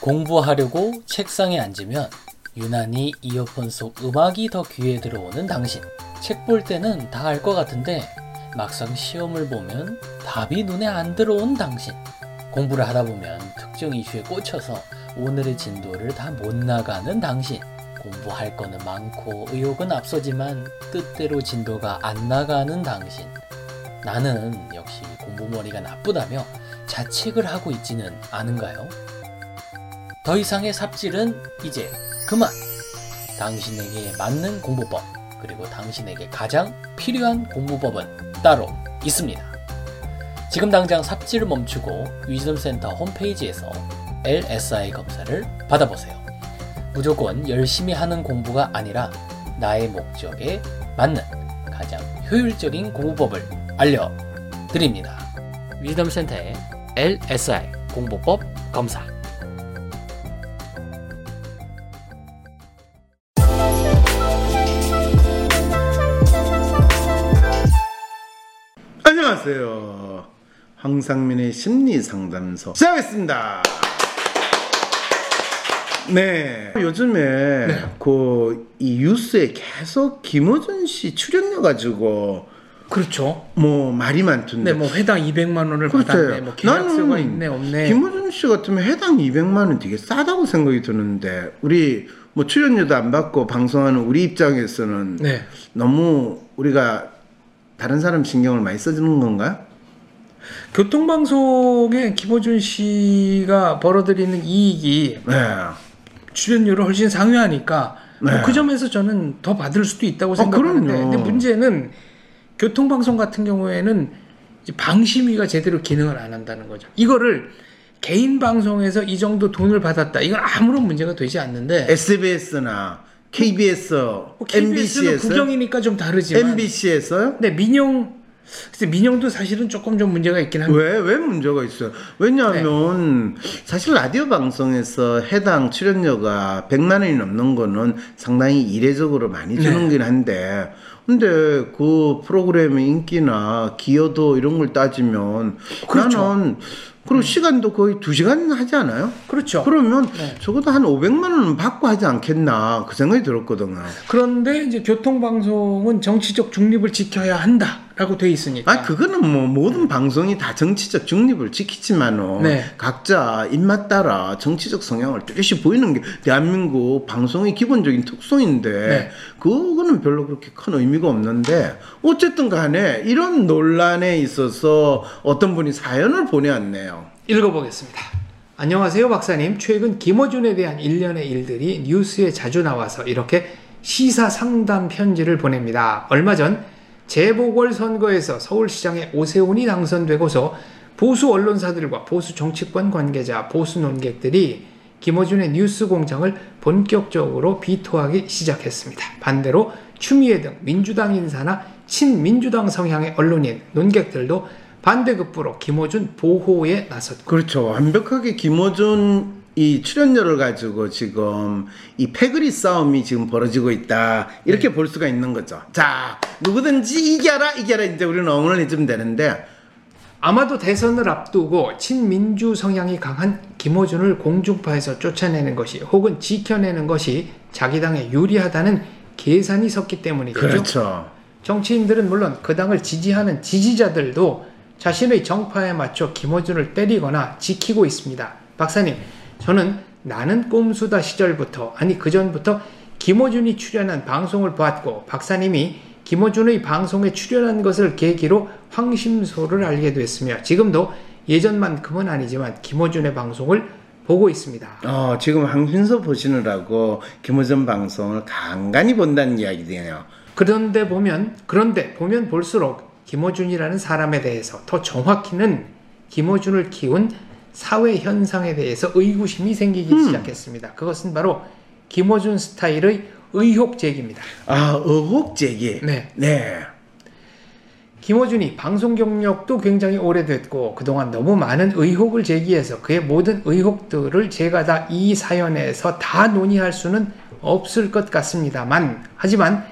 공부하려고 책상에 앉으면 유난히 이어폰 속 음악이 더 귀에 들어오는 당신. 책 볼 때는 다 알 것 같은데 막상 시험을 보면 답이 눈에 안 들어온 당신. 공부를 하다 보면 특정 이슈에 꽂혀서 오늘의 진도를 다 못 나가는 당신. 공부할 거는 많고 의욕은 앞서지만 뜻대로 진도가 안 나가는 당신. 나는 역시 공부머리가 나쁘다며 자책을 하고 있지는 않은가요? 더 이상의 삽질은 이제 그만! 당신에게 맞는 공부법, 그리고 당신에게 가장 필요한 공부법은 따로 있습니다. 지금 당장 삽질을 멈추고 위즘센터 홈페이지에서 LSI 검사를 받아보세요. 무조건 열심히 하는 공부가 아니라 나의 목적에 맞는 가장 효율적인 공부법을 알려드립니다. 위덤센터의 LSI 공부법 검사. 안녕하세요. 황상민의 심리 상담소 시작하겠습니다. 네. 요즘에 그이 뉴스에 계속 김호준 씨 출연해 가지고 그렇죠. 뭐 말이 많던데. 네, 뭐 회당 200만 원을 글쎄요. 받았네. 뭐 계약서가 있네, 없네. 김호준 씨 같으면 해당 200만 원 되게 싸다고 생각이 드는데 우리 뭐 출연료도 안 받고 방송하는 우리 입장에서는 네. 너무 우리가 다른 사람 신경을 많이 써주는 건가요? 교통방송에 김호준 씨가 벌어들이는 이익이 네. 출연료를 훨씬 상회하니까 네. 뭐 그 점에서 저는 더 받을 수도 있다고 아, 생각하는데 그럼요. 근데 문제는 교통방송 같은 경우에는 방심위가 제대로 기능을 안 한다는 거죠. 이거를 개인 방송에서 이 정도 돈을 받았다. 이건 아무런 문제가 되지 않는데 SBS나 KBS, 뭐 MBC에서 국영이니까 좀 다르지만 MBC에서요? 근데 민영 글쎄 민영도 사실은 조금 좀 문제가 있긴 합니다. 왜, 왜 문제가 있어요? 왜냐하면 네. 사실 라디오 방송에서 해당 출연료가 100만 원이 넘는 거는 상당히 이례적으로 많이 네. 주는긴 한데 근데 그 프로그램의 인기나 기여도 이런 걸 따지면 그렇죠. 나는 그리고 시간도 거의 2시간 하지 않아요? 그렇죠. 그러면 네. 적어도 한 500만 원은 받고 하지 않겠나 그 생각이 들었거든요. 그런데 이제 교통방송은 정치적 중립을 지켜야 한다 라고 돼 있으니까. 아 그거는 뭐 모든 방송이 다 정치적 중립을 지키지만은 네. 각자 입맛 따라 정치적 성향을 뚜렷이 보이는 게 대한민국 방송의 기본적인 특성인데 네. 그거는 별로 그렇게 큰 의미가 없는데 어쨌든 간에 이런 논란에 있어서 어떤 분이 사연을 보내왔네요. 읽어보겠습니다. 안녕하세요, 박사님. 최근 김어준에 대한 일련의 일들이 뉴스에 자주 나와서 이렇게 시사 상담 편지를 보냅니다. 얼마 전 재보궐선거에서 서울시장에 오세훈이 당선되고서 보수 언론사들과 보수 정치권 관계자, 보수 논객들이 김어준의 뉴스 공장을 본격적으로 비토하기 시작했습니다. 반대로 추미애 등 민주당 인사나 친민주당 성향의 언론인, 논객들도 반대급부로 김어준 보호에 나섰고 그렇죠. 완벽하게 김어준 이 출연료를 가지고 지금 이 패거리 싸움이 지금 벌어지고 있다 이렇게 볼 수가 있는 거죠. 자 누구든지 이겨라 이겨라 이제 우리는 응원을 해주면 되는데 아마도 대선을 앞두고 친민주 성향이 강한 김어준을 공중파에서 쫓아내는 것이 혹은 지켜내는 것이 자기 당에 유리하다는 계산이 섰기 때문이겠죠. 그렇죠. 정치인들은 물론 그 당을 지지하는 지지자들도 자신의 정파에 맞춰 김어준을 때리거나 지키고 있습니다. 박사님, 저는 나는 꼼수다 시절부터 아니 그 전부터 김어준이 출연한 방송을 보았고 박사님이 김어준의 방송에 출연한 것을 계기로 황심소를 알게 됐으며 지금도 예전만큼은 아니지만 김어준의 방송을 보고 있습니다. 어, 지금 황신서 보시느라고 김호전 방송을 간간히 본다는 이야기네요. 그런데 보면 그런데 보면 볼수록 김어준이라는 사람에 대해서 더 정확히는 김어준을 키운 사회 현상에 대해서 의구심이 생기기 시작했습니다. 그것은 바로 김어준 스타일의 의혹 제기입니다. 아, 의혹 제기. 네. 네. 김어준이 방송 경력도 굉장히 오래됐고 그동안 너무 많은 의혹을 제기해서 그의 모든 의혹들을 제가 다 이 사연에서 다 논의할 수는 없을 것 같습니다만 하지만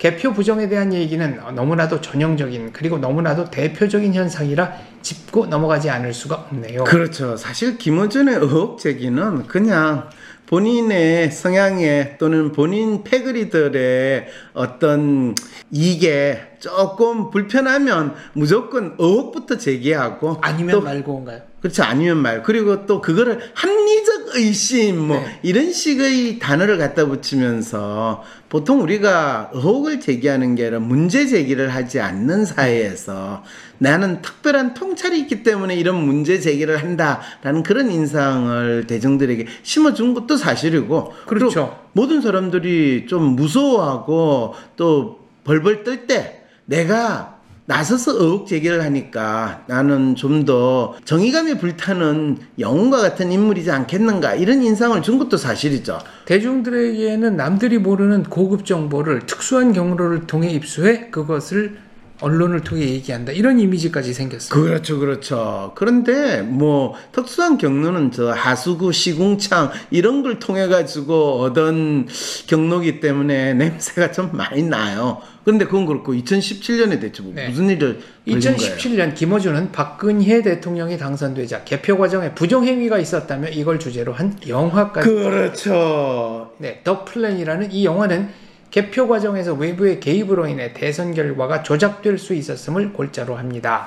개표 부정에 대한 얘기는 너무나도 전형적인 그리고 너무나도 대표적인 현상이라 짚고 넘어가지 않을 수가 없네요. 그렇죠. 사실 김어준의 의혹 제기는 그냥 본인의 성향에 또는 본인 패거리들의 어떤 이게 조금 불편하면 무조건 의혹부터 제기하고 아니면 또 말고인가요? 그렇죠 아니면 말 그리고 또 그거를 합리적 의심 뭐 네. 이런 식의 단어를 갖다 붙이면서 보통 우리가 의혹을 제기하는 게 아니라 문제 제기를 하지 않는 사회에서 나는 특별한 통찰이 있기 때문에 이런 문제 제기를 한다라는 그런 인상을 대중들에게 심어준 것도 사실이고 그렇죠. 모든 사람들이 좀 무서워하고 또 벌벌 떨 때 내가 나서서 의혹 제기를 하니까 나는 좀 더 정의감이 불타는 영웅과 같은 인물이지 않겠는가 이런 인상을 준 것도 사실이죠. 대중들에게는 남들이 모르는 고급 정보를 특수한 경로를 통해 입수해 그것을 언론을 통해 얘기한다. 이런 이미지까지 생겼어요. 그렇죠, 그렇죠. 그런데 뭐 특수한 경로는 저 하수구, 시궁창 이런 걸 통해 가지고 얻은 경로기 때문에 냄새가 좀 많이 나요. 그런데 그건 그렇고 2017년에 대체 뭐 네. 무슨 일을 벌인 거예요? 2017년 김어준은 박근혜 대통령이 당선되자 개표 과정에 부정 행위가 있었다며 이걸 주제로 한 영화까지 그렇죠. 네, 더 플랜이라는 이 영화는 개표 과정에서 외부의 개입으로 인해 대선 결과가 조작될 수 있었음을 골자로 합니다.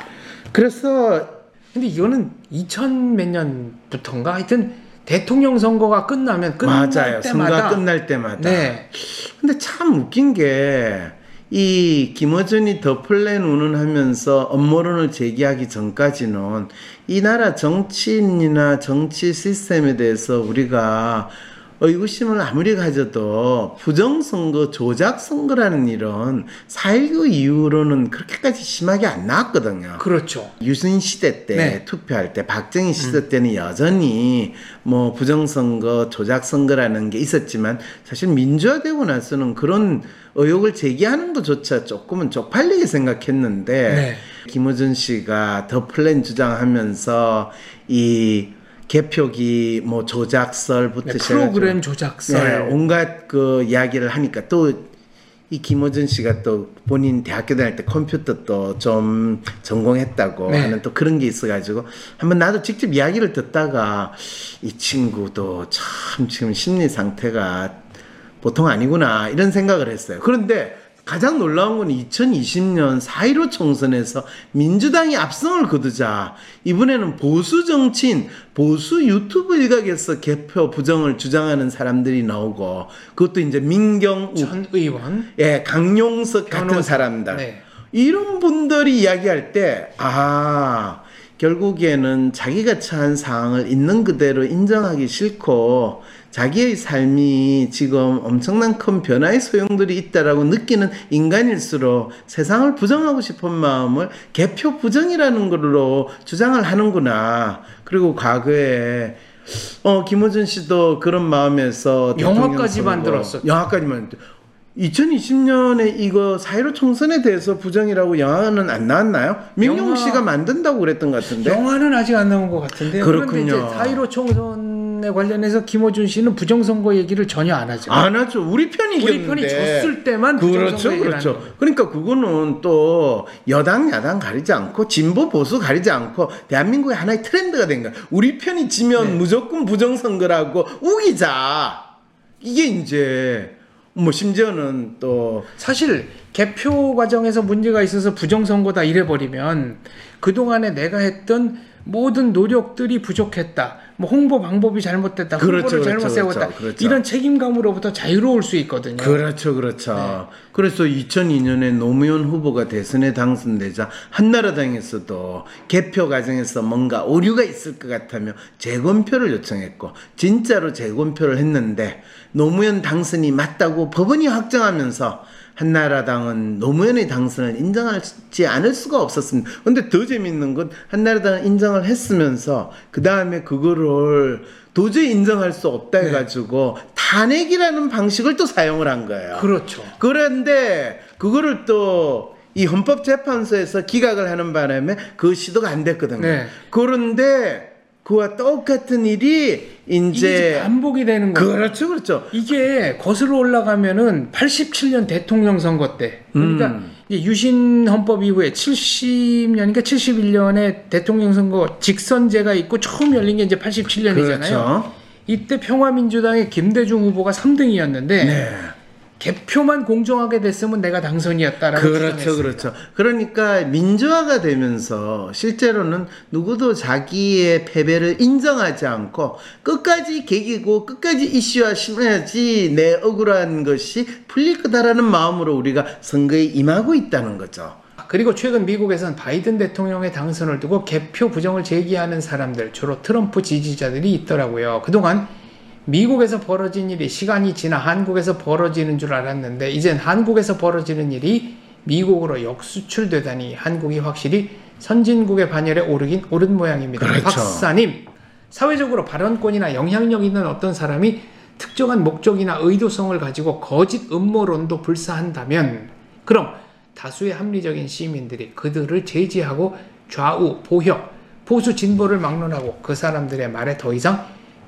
그래서 근데 이거는 2000 몇 년부터인가 하여튼 대통령 선거가 끝나면 끝날 맞아요. 때마다 선거 끝날 때마다. 네. 근데 참 웃긴 게, 이 김어준이 더 플랜 운운하면서 업무론을 제기하기 전까지는 이 나라 정치인이나 정치 시스템에 대해서 우리가 의구심을 아무리 가져도 부정선거, 조작선거라는 일은 4.19 이후로는 그렇게까지 심하게 안 나왔거든요. 그렇죠. 유신 시대 때 네. 투표할 때 박정희 시대 때는 여전히 뭐 부정선거 조작 선거라는 게 있었지만 사실 민주화되고 나서는 그런 의혹을 제기하는 것조차 조금은 쪽팔리게 생각했는데 네. 김어준 씨가 더 플랜 주장하면서 이 개표기 뭐 조작설부터 네, 프로그램 네, 조작설. 온갖 그 이야기를 하니까 또 이 김어준 씨가 또 본인 대학교 다닐 때 컴퓨터 또 좀 전공했다고 네. 하는 또 그런 게 있어가지고 한번 나도 직접 이야기를 듣다가 이 친구도 참 지금 심리 상태가 보통 아니구나 이런 생각을 했어요. 그런데 가장 놀라운 건 2020년 4.15 총선에서 민주당이 압승을 거두자 이번에는 보수 정치인, 보수 유튜브 일각에서 개표 부정을 주장하는 사람들이 나오고 그것도 이제 민경욱, 전 의원. 예, 강용석 같은. 사람들 네. 이런 분들이 이야기할 때, 아, 결국에는 자기가 처한 상황을 있는 그대로 인정하기 싫고, 자기의 삶이 지금 엄청난 큰 변화의 소용돌이 있다라고 느끼는 인간일수록 세상을 부정하고 싶은 마음을 개표 부정이라는 걸로 주장을 하는구나. 그리고 과거에 어 김호준 씨도 그런 마음에서 영화까지 만들었었죠. 영화까지 만들. 2020년에 이거 4.15 총선에 대해서 부정이라고 영화는 안 나왔나요? 민경 영화- 씨가 만든다고 그랬던 것 같은데. 영화는 아직 안 나온 것 같은데. 네. 그렇군요. 그런데 이제 4.15 총선에 관련해서 김어준 씨는 부정선거 얘기를 전혀 안 하죠. 안 하죠. 우리 편이 이겼는데. 우리 편이 졌을 때만 그렇죠, 그렇죠. 그러니까 그거는 또 여당, 야당 가리지 않고 진보, 보수 가리지 않고 대한민국의 하나의 트렌드가 된 거야. 우리 편이 지면 네. 무조건 부정선거라고 우기자. 이게 이제 뭐 심지어는 또 사실 개표 과정에서 문제가 있어서 부정선거다 이래버리면 그동안에 내가 했던 모든 노력들이 부족했다. 뭐 홍보 방법이 잘못됐다. 그렇죠, 홍보를 잘못 그렇죠, 세웠다. 그렇죠, 그렇죠. 이런 책임감으로부터 자유로울 수 있거든요. 그렇죠, 그렇죠. 네. 그래서 2002년에 노무현 후보가 대선에 당선되자 한나라당에서도 개표 과정에서 뭔가 오류가 있을 것 같다며 재검표를 요청했고 진짜로 재검표를 했는데 노무현 당선이 맞다고 법원이 확정하면서 한나라당은 노무현의 당선을 인정하지 않을 수가 없었습니다. 근데 더 재밌는 건 한나라당은 인정을 했으면서 그 다음에 그거를 도저히 인정할 수 없다 네. 해가지고 탄핵이라는 방식을 또 사용을 한 거예요. 그렇죠. 그런데 그거를 또 이 헌법재판소에서 기각을 하는 바람에 그 시도가 안 됐거든요. 네. 그런데 그와 똑같은 일이 이제 반복이 되는 거예요. 그렇죠, 그렇죠. 이게 거슬러 올라가면은 87년 대통령 선거 때 그러니까 음. 유신 헌법 이후에 70년인가 71년에 대통령 선거 직선제가 있고 처음 열린 게 이제 87년이잖아요. 그렇죠. 이때 평화민주당의 김대중 후보가 3등이었는데 네. 개표만 공정하게 됐으면 내가 당선이었다라고 그렇죠, 주장했습니다. 그렇죠. 그러니까 민주화가 되면서 실제로는 누구도 자기의 패배를 인정하지 않고 끝까지 개기고 끝까지 이슈화 심어야지 내 억울한 것이 풀릴 거다라는 마음으로 우리가 선거에 임하고 있다는 거죠. 그리고 최근 미국에선 바이든 대통령의 당선을 두고 개표 부정을 제기하는 사람들, 주로 트럼프 지지자들이 있더라고요. 그동안 미국에서 벌어진 일이 시간이 지나 한국에서 벌어지는 줄 알았는데, 이젠 한국에서 벌어지는 일이 미국으로 역수출되다니 한국이 확실히 선진국의 반열에 오르긴 오른 모양입니다. 그렇죠. 박사님, 사회적으로 발언권이나 영향력 있는 어떤 사람이 특정한 목적이나 의도성을 가지고 거짓 음모론도 불사한다면, 그럼 다수의 합리적인 시민들이 그들을 제지하고 좌우, 보혁, 보수 진보를 막론하고 그 사람들의 말에 더 이상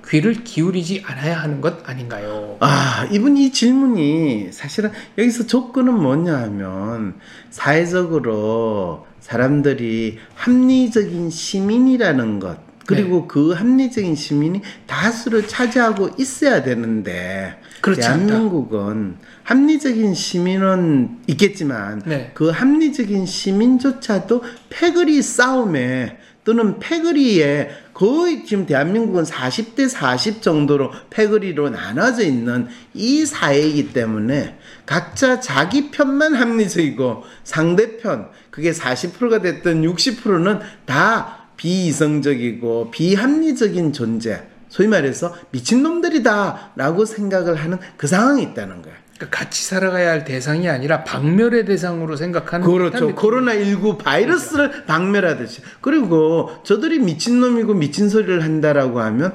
귀를 기울이지 않아야 하는 것 아닌가요? 아, 이분 이 질문이 사실은 여기서 조건은 뭐냐 하면 사회적으로 사람들이 합리적인 시민이라는 것 그리고 그 합리적인 시민이 다수를 차지하고 있어야 되는데. 대한민국은 합리적인 시민은 있겠지만 네. 그 합리적인 시민조차도 패거리 싸움에 또는 패거리에 거의 지금 대한민국은 40대 40 정도로 패거리로 나눠져 있는 이 사회이기 때문에 각자 자기 편만 합리적이고 상대편 그게 40%가 됐든 60%는 다 비이성적이고 비합리적인 존재 소위 말해서 미친놈들이다 라고 생각을 하는 그 상황이 있다는 거예요. 그러니까 같이 살아가야 할 대상이 아니라 박멸의 대상으로 생각하는 그렇죠. 느낌. 코로나 19 바이러스를 박멸하듯이. 그리고 저들이 미친 놈이고 미친 소리를 한다라고 하면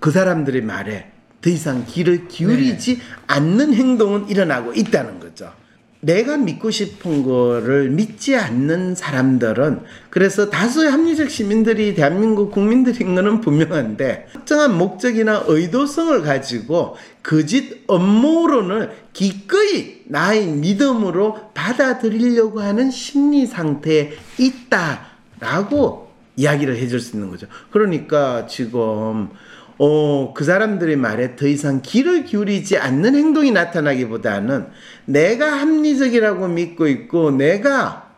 그 사람들의 말에 더 이상 귀를 기울이지 않는 행동은 일어나고 있다는 거죠. 내가 믿고 싶은 거를 믿지 않는 사람들은 그래서 다수의 합리적 시민들이 대한민국 국민들인 거는 분명한데 특정한 목적이나 의도성을 가지고 거짓 업무론을 기꺼이 나의 믿음으로 받아들이려고 하는 심리 상태에 있다라고 이야기를 해줄 수 있는 거죠. 그러니까 지금 어, 그 사람들의 말에 더 이상 귀를 기울이지 않는 행동이 나타나기보다는 내가 합리적이라고 믿고 있고 내가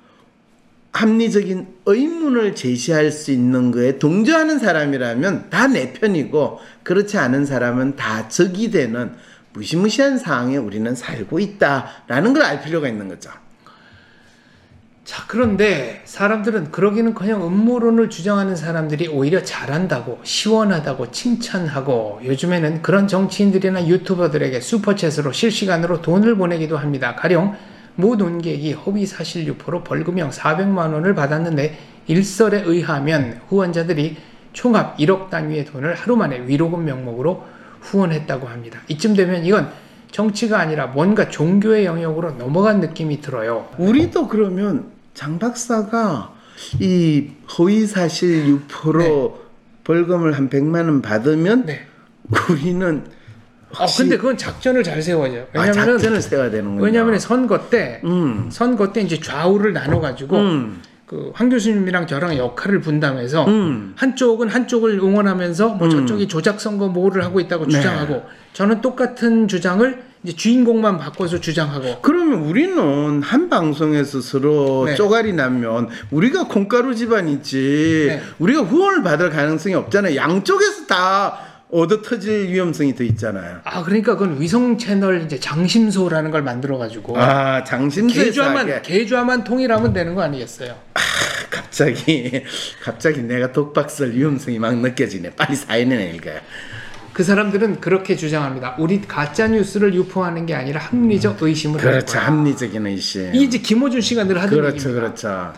합리적인 의문을 제시할 수 있는 거에 동조하는 사람이라면 다 내 편이고 그렇지 않은 사람은 다 적이 되는 무시무시한 상황에 우리는 살고 있다라는 걸 알 필요가 있는 거죠. 자, 그런데 사람들은 그러기는커녕 음모론을 주장하는 사람들이 오히려 잘한다고 시원하다고 칭찬하고 요즘에는 그런 정치인들이나 유튜버들에게 슈퍼챗으로 실시간으로 돈을 보내기도 합니다. 가령 모 논객이 허위 사실 유포로 벌금형 400만 원을 받았는데 일설에 의하면 후원자들이 총합 1억 단위의 돈을 하루 만에 위로금 명목으로 후원했다고 합니다. 이쯤 되면 이건 정치가 아니라 뭔가 종교의 영역으로 넘어간 느낌이 들어요. 우리도 그러면 장 박사가 이 허위 사실 유포로 벌금을 한 100만 원 받으면 네. 우리는 아, 근데 그건 작전을 잘 세워야죠. 아, 왜냐면은 작전을 세워야 되는군요. 왜냐하면 선거 때 음. 선거 때 이제 좌우를 나눠 가지고 음. 그황 교수님이랑 저랑 역할을 분담해서 음. 한쪽은 한쪽을 응원하면서 뭐 음. 저쪽이 조작 선거 뭐를 하고 있다고 네. 주장하고 저는 똑같은 주장을 이제 주인공만 바꿔서 주장하고 그러면 우리는 한 방송에서 서로 네. 쪼가리 나면 우리가 콩가루 집안이지 네. 우리가 후원을 받을 가능성이 없잖아요. 양쪽에서 다 얻어 터질 위험성이 더 있잖아요. 아 그러니까 그건 위성 채널 이제 장심소라는 걸 만들어 가지고 아 장심소에서 계좌만. 계좌만 통일하면 되는 거 아니겠어요? 갑자기 갑자기 내가 독박설 위험성이 막 느껴지네. 빨리 사연이나 읽어요. 그 사람들은 그렇게 주장합니다. 우리 가짜 뉴스를 유포하는 게 아니라 합리적 의심을 하는 그렇죠. 합리적인 의심. 이제 김호준 씨가 늘 하던 그렇죠, 얘기입니다. 그렇죠.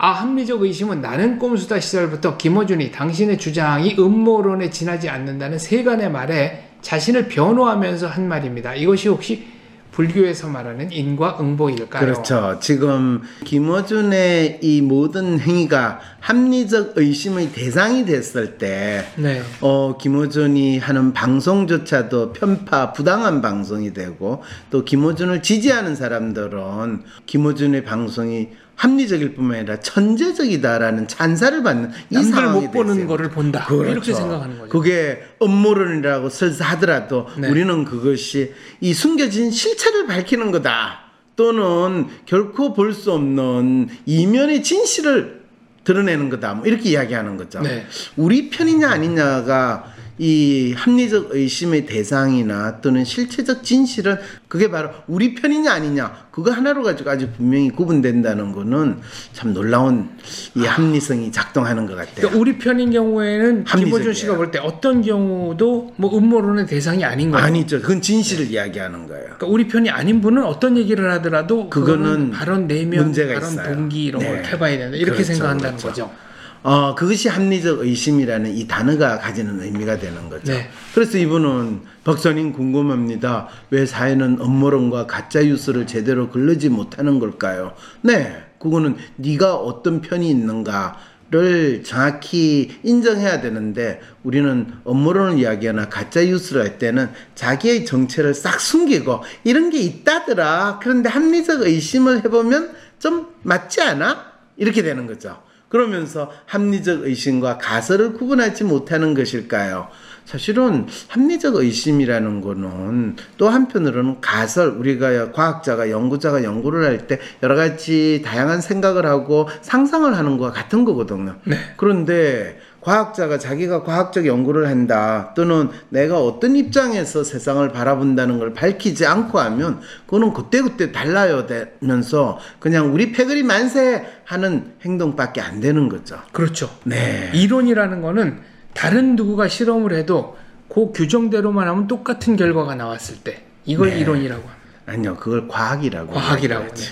아 합리적 의심은 나는 꼼수다 시절부터 김어준이 당신의 주장이 음모론에 지나지 않는다는 세간의 말에 자신을 변호하면서 한 말입니다. 이것이 혹시 불교에서 말하는 인과응보일까요? 그렇죠. 지금 김어준의 이 모든 행위가 합리적 의심의 대상이 됐을 때, 네. 어, 김어준이 하는 방송조차도 편파, 부당한 방송이 되고, 또 김어준을 지지하는 사람들은 김어준의 방송이 합리적일 뿐만 아니라 천재적이다라는 찬사를 받는 이 상황이 못 보는 됐어요. 거를 본다. 그렇죠. 이렇게 생각하는 거죠. 그게 음모론이라고 설사 하더라도 네. 우리는 그것이 이 숨겨진 실체를 밝히는 거다. 또는 결코 볼 수 없는 이면의 진실을 드러내는 거다. 뭐 이렇게 이야기하는 거죠. 네. 우리 편이냐 아니냐가 이 합리적 의심의 대상이나 또는 실체적 진실은 그게 바로 우리 편이냐 아니냐 그거 하나로 가지고 아주 분명히 구분된다는 거는 참 놀라운 이 합리성이 작동하는 것 같아요. 그러니까 우리 편인 경우에는 김호준. 씨가 볼 때 어떤 경우도 뭐 음모론의 대상이 아닌 거예요. 아니죠. 그건 진실을 이야기하는 거예요. 그러니까 우리 편이 아닌 분은 어떤 얘기를 하더라도 그거는 그거는 발언 내면, 문제가 발언 있어요. 동기 이런 네. 걸 해봐야 된다. 이렇게 그렇죠, 생각한다는 그렇죠. 거죠. 어, 그것이 합리적 의심이라는 이 단어가 가지는 의미가 되는 거죠. 네. 그래서 이분은 박사님 궁금합니다. 왜 사회는 음모론과 가짜 뉴스를 제대로 걸르지 못하는 걸까요? 네, 그거는 네가 어떤 편이 있는가 를 정확히 인정해야 되는데 우리는 음모론을 이야기하나 가짜 뉴스를 할 때는 자기의 정체를 싹 숨기고 이런 게 있다더라. 그런데 합리적 의심을 해보면 좀 맞지 않아? 이렇게 되는 거죠. 그러면서 합리적 의심과 가설을 구분하지 못하는 것일까요? 사실은 합리적 의심이라는 거는 또 한편으로는 가설 우리가 과학자가 연구자가 연구를 할 때 여러 가지 다양한 생각을 하고 상상을 하는 거와 같은 거거든요. 네. 그런데 과학자가 자기가 과학적 연구를 한다 또는 내가 어떤 입장에서 세상을 바라본다는 걸 밝히지 않고 하면 그거는 그때그때 달라야 되면서 그냥 우리 패거리 만세 하는 행동밖에 안 되는 거죠. 그렇죠. 네. 이론이라는 거는 다른 누구가 실험을 해도 그 규정대로만 하면 똑같은 결과가 나왔을 때 이걸 네. 이론이라고 합니다. 아니요, 그걸 과학이라고. 과학이라고. 네.